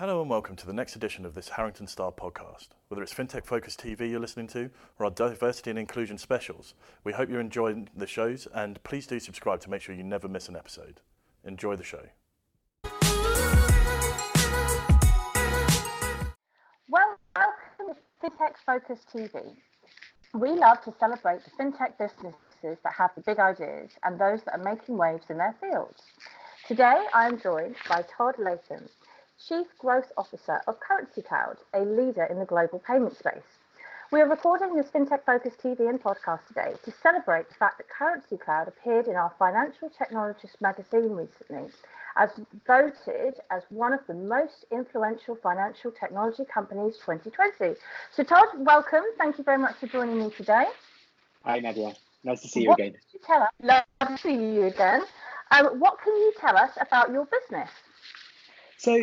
Hello and welcome to the next edition of this Harrington Starr podcast. Whether it's FinTech Focus TV you're listening to or our diversity and inclusion specials, we hope you're enjoying the shows and please do subscribe to make sure you never miss an episode. Enjoy the show. Well, welcome to FinTech Focus TV. We love to celebrate the FinTech businesses that have the big ideas and those that are making waves in their fields. Today, I am joined by Todd Latham, Chief Growth Officer of Currencycloud, a leader in the global payment space. We are recording this FinTech Focus TV and podcast today to celebrate the fact that Currencycloud appeared in our Financial Technologist magazine recently as voted as one of the most influential financial technology companies 2020. So, Todd, welcome. Thank you very much for joining me today. Hi, Nadia. Nice to see you what again. You tell us? Love to see you again. Um, what can you tell us about your business? So,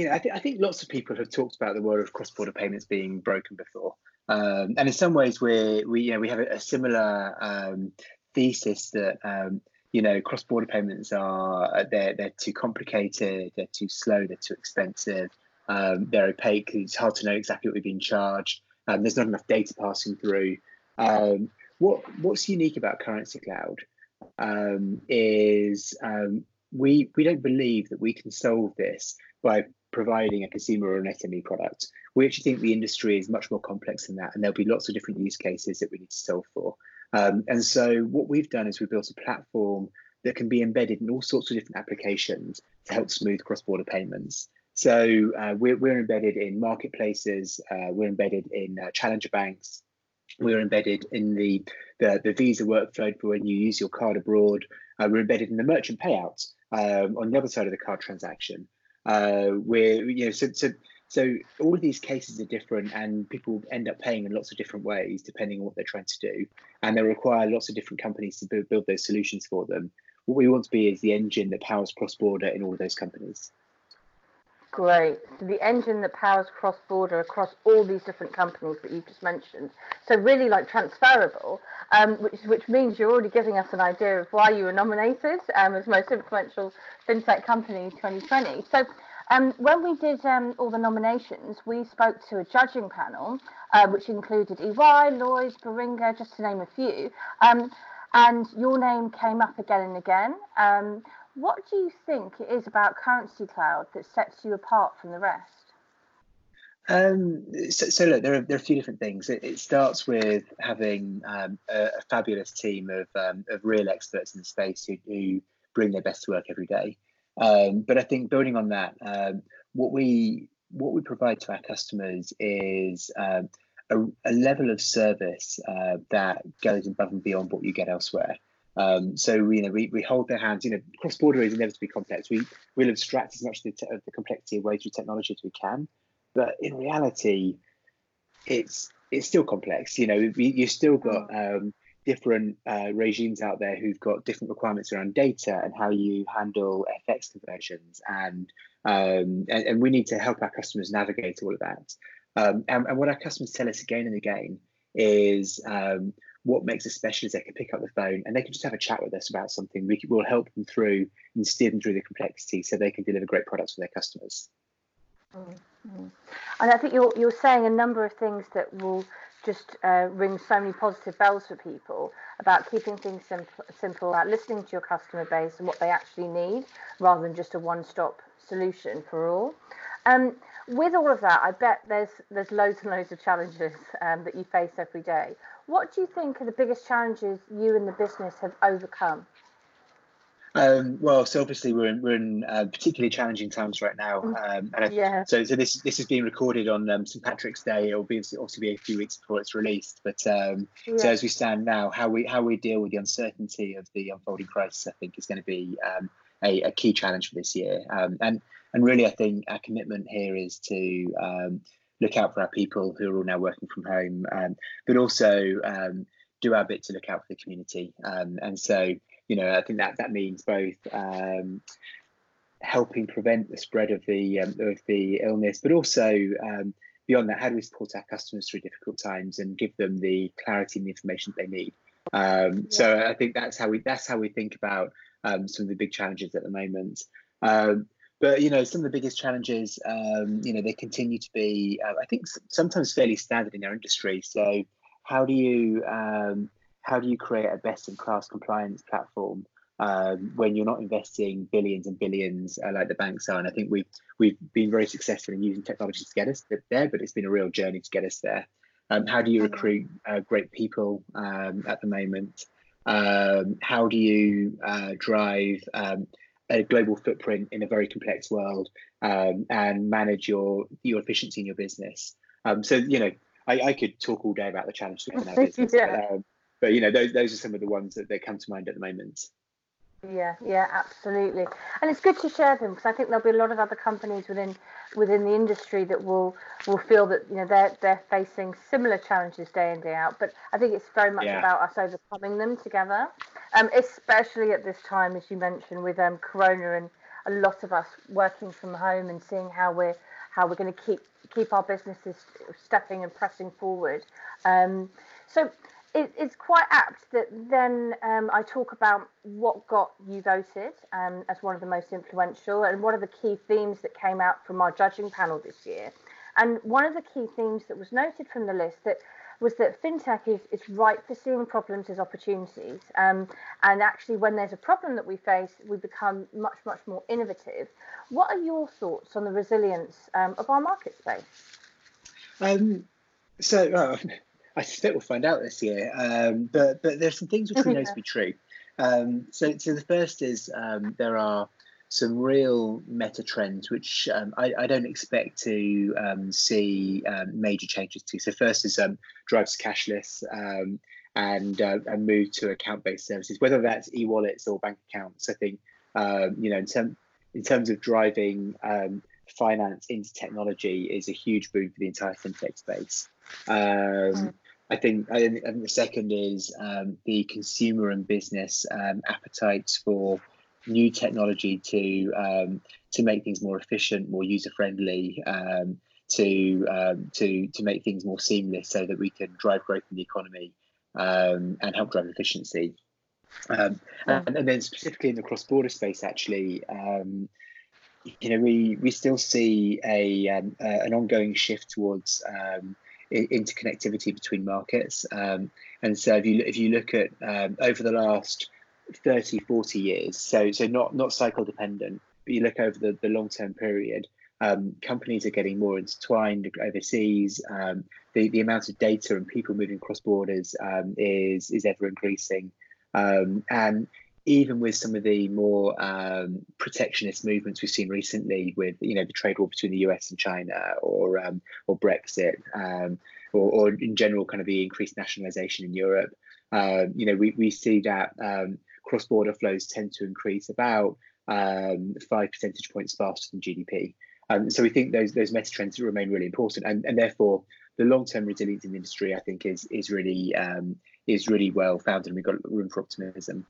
you know, I, th- I think lots of people have talked about the world of cross-border payments being broken before, um, and in some ways, we we you know we have a, a similar um, thesis that um, you know cross-border payments are they're they're too complicated, they're too slow, they're too expensive, um, they're opaque. It's hard to know exactly what we're being charged. Um, there's not enough data passing through. Um, what what's unique about Currencycloud is we we don't believe that we can solve this by providing a consumer or an SME product. We actually think the industry is much more complex than that, and there'll be lots of different use cases that we need to solve for. Um, and so, what we've done is we've built a platform that can be embedded in all sorts of different applications to help smooth cross-border payments. So uh, we're, we're embedded in marketplaces, uh, we're embedded in uh, challenger banks, we're embedded in the, the, the Visa workflow for when you use your card abroad. Uh, we're embedded in the merchant payouts um, on the other side of the card transaction. Uh, where you know, so so so all of these cases are different, and people end up paying in lots of different ways depending on what they're trying to do, and they require lots of different companies to build, build those solutions for them. What we want to be is the engine that powers cross border in all of those companies. Great. So the engine that powers cross border across all these different companies that you've just mentioned. So really like transferable, um, which which means you're already giving us an idea of why you were nominated um, as most influential fintech company 2020. So um, when we did um, all the nominations, we spoke to a judging panel, uh, which included EY, Lloyds, Baringa, just to name a few. Um, and your name came up again and again. Um, what do you think it is about Currencycloud that sets you apart from the rest? Um, so, so, look, there are there are a few different things. It, it starts with having um, a, a, fabulous team of um, of real experts in the space who, who bring their best to work every day. Um, but I think building on that, um, what we what we provide to our customers is um, a, a, level of service uh, that goes above and beyond what you get elsewhere. Um, so you know, we, we hold their hands. You know, cross border is inevitably complex. We we'll abstract as much of the, the complexity away through technology as we can, but in reality, it's it's still complex. You know, we, you've still got um, different uh, regimes out there who've got different requirements around data and how you handle FX conversions, and um, and, and, we need to help our customers navigate all of that. Um, and, and, what our customers tell us again and again is um, what makes us special is they can pick up the phone and they can just have a chat with us about something. We will help them through and steer them through the complexity so they can deliver great products for their customers. Mm-hmm. And I think you're you're saying a number of things that will just uh, ring so many positive bells for people about keeping things simple, simple, about listening to your customer base and what they actually need, rather than just a one-stop solution for all. Um, with all of that, I bet there's there's loads and loads of challenges um, that you face every day. What do you think are the biggest challenges you and the business have overcome? Um, well, so obviously we're in, we're in uh, particularly challenging times right now, mm. um, and yeah. so so this this is being recorded on um, St Patrick's Day. It'll be obviously be a few weeks before it's released, but um, yeah. so as we stand now, how we how we deal with the uncertainty of the unfolding crisis, I think, is going to be um, a, a, key challenge for this year. Um, and and really, I think our commitment here is to look out for our people who are all now working from home, um, but also um, do our bit to look out for the community. Um, and so, you know, I think that that means both um, helping prevent the spread of the um, of the illness, but also um, beyond that, how do we support our customers through difficult times and give them the clarity and the information that they need? Yeah. So I think that's how we that's how we think about some of the big challenges at the moment. Um, but you know, some of the biggest challenges, um, you know, they continue to be, uh, I think, sometimes fairly standard in our industry. So, how do you um, how do you create a best-in-class compliance platform um, when you're not investing billions and billions uh, like the banks are? And I think we've we've been very successful in using technology to get us there, but it's been a real journey to get us there. Um, how do you mm-hmm. recruit uh, great people um, at the moment? Um, how do you uh, drive um, a global footprint in a very complex world um, and manage your your efficiency in your business. Um, so you know, I, I, could talk all day about the challenges in our business, yeah. but, um, but, you know, those those are some of the ones that, that come to mind at the moment. Yeah, yeah, absolutely. And it's good to share them because I think there'll be a lot of other companies within within the industry that will will feel that you know they're they're facing similar challenges day in day out. But I think it's very much yeah. about us overcoming them together, um, especially at this time, as you mentioned, with um, Corona and a lot of us working from home and seeing how we're how we're going to keep keep our businesses stepping and pressing forward. Um, so it, it's quite apt that then um, I talk about what got you voted um, as one of the most influential and what are the key themes that came out from our judging panel this year. And one of the key themes that was noted from the list that was that fintech is, is right for seeing problems as opportunities. Um, and actually, when there's a problem that we face, we become much, much more innovative. What are your thoughts on the resilience um, of our market space? Um, so, uh, I suspect we'll find out this year. Um, but but there's some things which we know to be true. Um, so so the first is um, there are some real meta trends which um, I, I, don't expect to um, see um, major changes to. So first is drives cashless and uh, and move to account-based services, whether that's e-wallets or bank accounts. I think you know in, term, in terms of driving finance into technology is a huge boom for the entire fintech space. Um. I think I think the second is um, the consumer and business um, appetites for new technology to um, to make things more efficient, more user friendly, um, to um, to to make things more seamless, so that we can drive growth in the economy um, and help drive efficiency. and, and, then specifically in the cross border space, actually. You know, we, we still see a uh, an ongoing shift towards interconnectivity between markets. Um, and so if you if you look at um, over the last 30, 40 years, so so not not cycle dependent, but you look over the, the long term period, um, companies are getting more intertwined overseas. Um, the, the amount of data and people moving across borders um, is is ever increasing. Um, and even with some of the more um, protectionist movements we've seen recently, with you know the trade war between the US and China, or um, or Brexit, um, or, or, in general, kind of the increased nationalisation in Europe, uh, you know we, we see that um, cross-border flows tend to increase about um, five percentage points faster than GDP. so we think those those meta trends remain really important, and, and therefore the long-term resilience in the industry, I think, is is really is really well founded, and we've got room for optimism.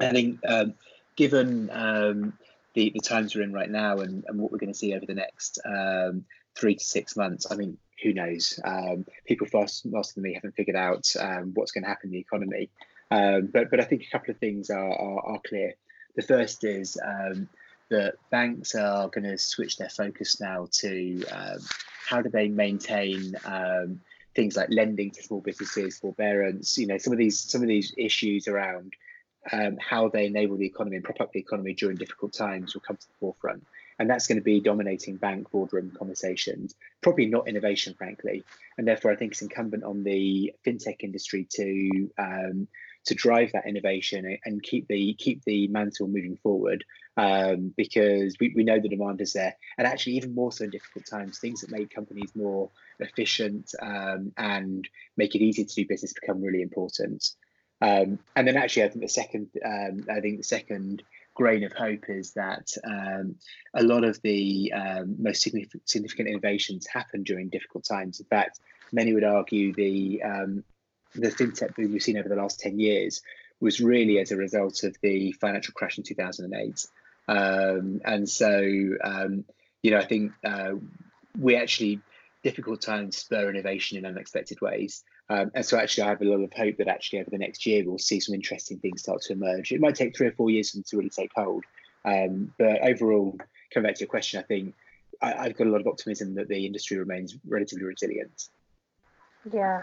I think um, given um, the, the times we're in right now and, and what we're going to see over the next um, three to six months, I mean, who knows? Um, people faster than me haven't figured out um, what's going to happen in the economy. Um, but but I think a couple of things are, are, are clear. The first is that banks are going to switch their focus now to how do they maintain things like lending to small businesses, forbearance, you know, some of these some of these issues around um, how they enable the economy and prop up the economy during difficult times will come to the forefront. And that's going to be dominating bank boardroom conversations, probably not innovation, frankly. And therefore, I think it's incumbent on the fintech industry to um, to drive that innovation and keep the keep the mantle moving forward um, because we, we know the demand is there and actually even more so in difficult times things that make companies more efficient um, and make it easier to do business become really important um, and then actually, I think the second, um, I think the second grain of hope is that um, a lot of the um, most significant, innovations happen during difficult times. In fact, many would argue the um, the fintech boom we've seen over the last ten years was really as a result of the financial crash in 2008. Um, and so, you know, I think uh, we actually difficult times spur innovation in unexpected ways. Um, and so actually, I have a lot of hope that actually over the next year we'll see some interesting things start to emerge. It might take three or four years for them to really take hold, um, but overall, coming back to your question, I think I, have got a lot of optimism that the industry remains relatively resilient. Yeah,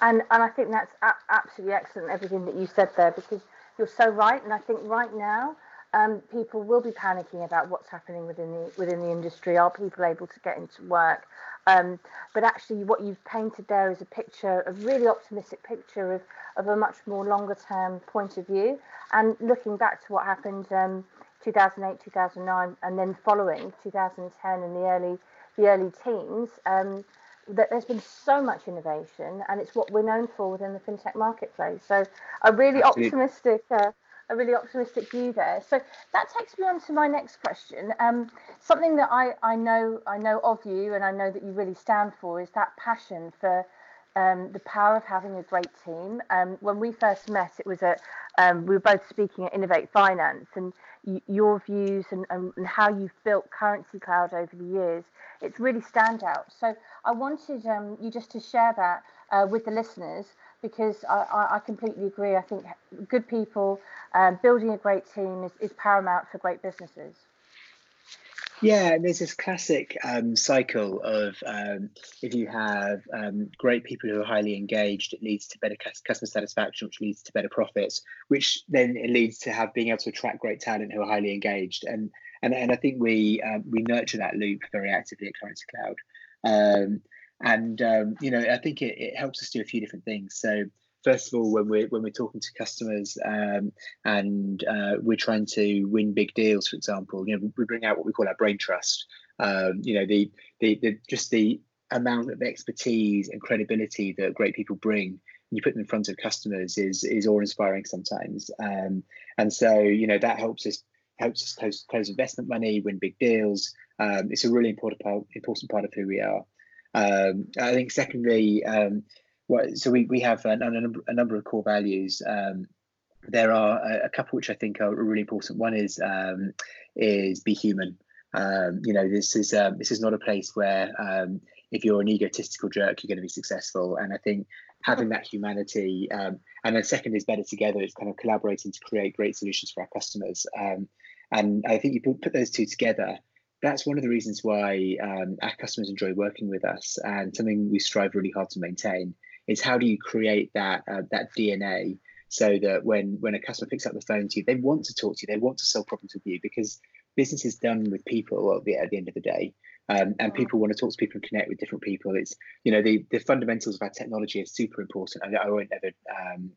and and I think that's a- absolutely excellent everything that you said there because you're so right, and I think right now um, people will be panicking about what's happening within the within the industry. Are people able to get into work? Um, but actually, what you've painted there is a picture, a really optimistic picture of, of a much more longer term point of view. And looking back to what happened um, 2008, 2009, and then following 2010 and the early the early teens, um, that there's been so much innovation, and it's what we're known for within the fintech marketplace. So, a really Absolutely. optimistic. Uh, a really optimistic view there. So that takes me on to my next question. Um, something that I, I know I know of you and I know that you really stand for is that passion for um, the power of having a great team. Um, when we first met, it was at um, we were both speaking at Innovate Finance, and y- your views and, and, how you've built Currencycloud over the years, it's really stand out. So I wanted um, you just to share that uh, with the listeners because I, I, completely agree. I think good people, um, building a great team is, is paramount for great businesses. Yeah, and there's this classic um, cycle of um, if you have um, great people who are highly engaged, it leads to better customer satisfaction, which leads to better profits, which then it leads to have being able to attract great talent who are highly engaged. And and, and I think we um, we nurture that loop very actively at Currencycloud. And um, you know i think it, it helps us do a few different things. So first of all when we're when we're talking to customers um, and uh, we're trying to win big deals for example you know we bring out what we call our brain trust. Um, you know the, the the just the amount of expertise and credibility that great people bring you put them in front of customers is is awe inspiring sometimes. Um, and so you know that helps us helps us close, close investment money win big deals. Um, it's a really important part important part of who we are um, I think secondly, um, what, so we, we have a, a, number, a number of core values. Um, there are a, a, couple which I think are really important. One is um, is be human. Um, you know, this is um, this is not a place where if you're an egotistical jerk, you're going to be successful. And I think having that humanity, and then second is better together. It's kind of collaborating to create great solutions for our customers. and I think you put those two together, that's one of the reasons why um, our customers enjoy working with us and something we strive really hard to maintain is how do you create that uh, that DNA so that when when a customer picks up the phone to you they want to talk to you they want to solve problems with you because business is done with people at the, at the end of the day. Um, and people want to talk to people and connect with different people. It's you know the the fundamentals of our technology are super important. I, I won't ever um,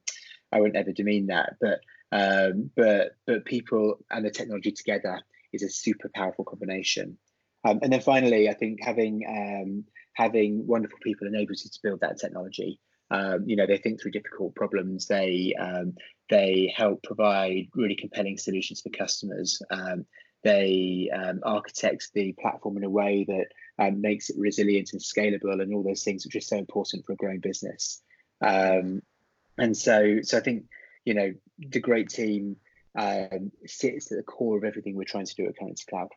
I won't ever demean that but um, but but people and the technology together is a super powerful combination. Um, and then finally, I think having um, having wonderful people enables you to build that technology. Um, you know, they think through difficult problems. They um, they help provide really compelling solutions for customers. Um, they um, architect the platform in a way that makes it resilient and scalable, and all those things which are so important for a growing business. and so, so I think you know the great team um, sits at the core of everything we're trying to do at Currencycloud.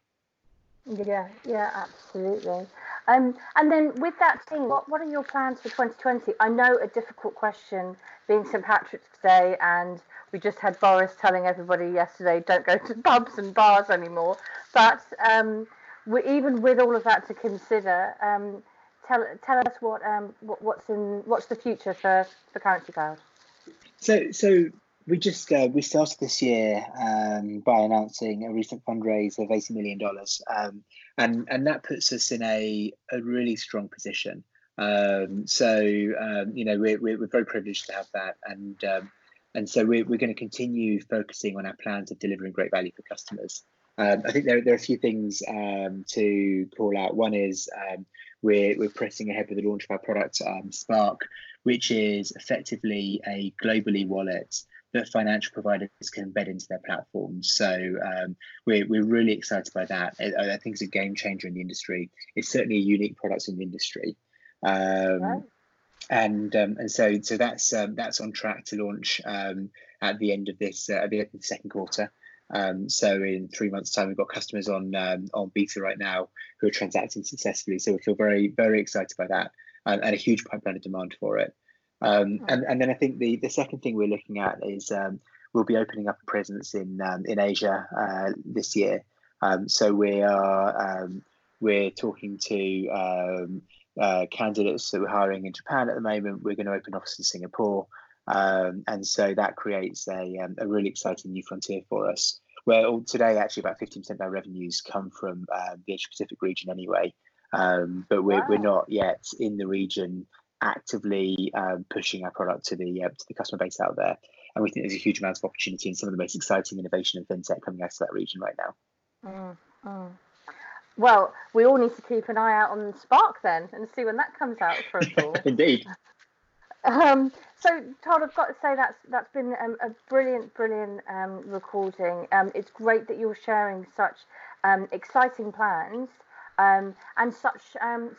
Yeah, yeah, absolutely. Um, and then with that team, what, what are your plans for 2020? I know a difficult question being St. Patrick's Day, and we just had Boris telling everybody yesterday don't go to pubs and bars anymore. But um, we, even with all of that to consider, um, tell tell us what, um, what what's in what's the future for for Currencycloud. So so we just uh, we started this year um, by announcing a recent fundraise of eighty million dollars, um, and and that puts us in a a really strong position. Um, so um, you know we're, we're very privileged to have that, and um, and so we're we're going to continue focusing on our plans of delivering great value for customers. Um, I think there there are a few things to call out. One is we're we're pressing ahead with the launch of our product Spark, which is effectively a globally wallet that financial providers can embed into their platforms. So um, we're, we're really excited by that. I, I, think it's a game changer in the industry. It's certainly a unique product in the industry. Um. And um, and so so that's um, that's on track to launch um, at the end of this uh, at the end of the second quarter. Um, so in three months' time, we've got customers on on beta right now who are transacting successfully. So we feel very very excited by that and, and a huge pipeline of demand for it. Um, hmm. and, and then I think the, the second thing we're looking at is um, we'll be opening up a presence in um, in Asia uh, this year. Um, so we are um, we're talking to um, uh, candidates that we're hiring in Japan at the moment. We're going to open office in Singapore, um, and so that creates a, um, a really exciting new frontier for us. Where today, actually, about 15% of our revenues come from uh, the Asia Pacific region anyway. Um, but we're, wow. we're not yet in the region actively um, pushing our product to the uh, to the customer base out there. And we think there's a huge amount of opportunity and some of the most exciting innovation in fintech coming out of that region right now. Mm, mm. Well, we all need to keep an eye out on Spark then and see when that comes out for us all. Indeed. Um, so Todd, I've got to say that's that's been um, a brilliant, brilliant um, recording. Um, it's great that you're sharing such um, exciting plans um, and such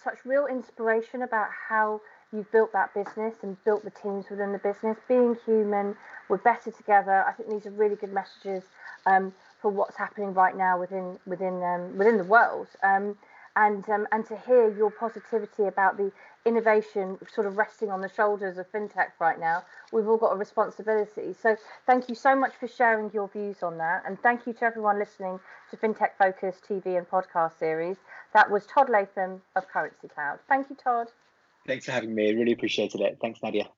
such real inspiration about how you've built that business and built the teams within the business. Being human, we're better together. I think these are really good messages for what's happening right now within within um, within the world. Um, and um, and to hear your positivity about the innovation sort of resting on the shoulders of fintech right now, we've all got a responsibility. So thank you so much for sharing your views on that, and thank you to everyone listening to FinTech Focus TV and podcast series. That was Todd Latham of Currencycloud. Thank you, Todd. Thanks for having me. I really appreciated it. Thanks, Nadia.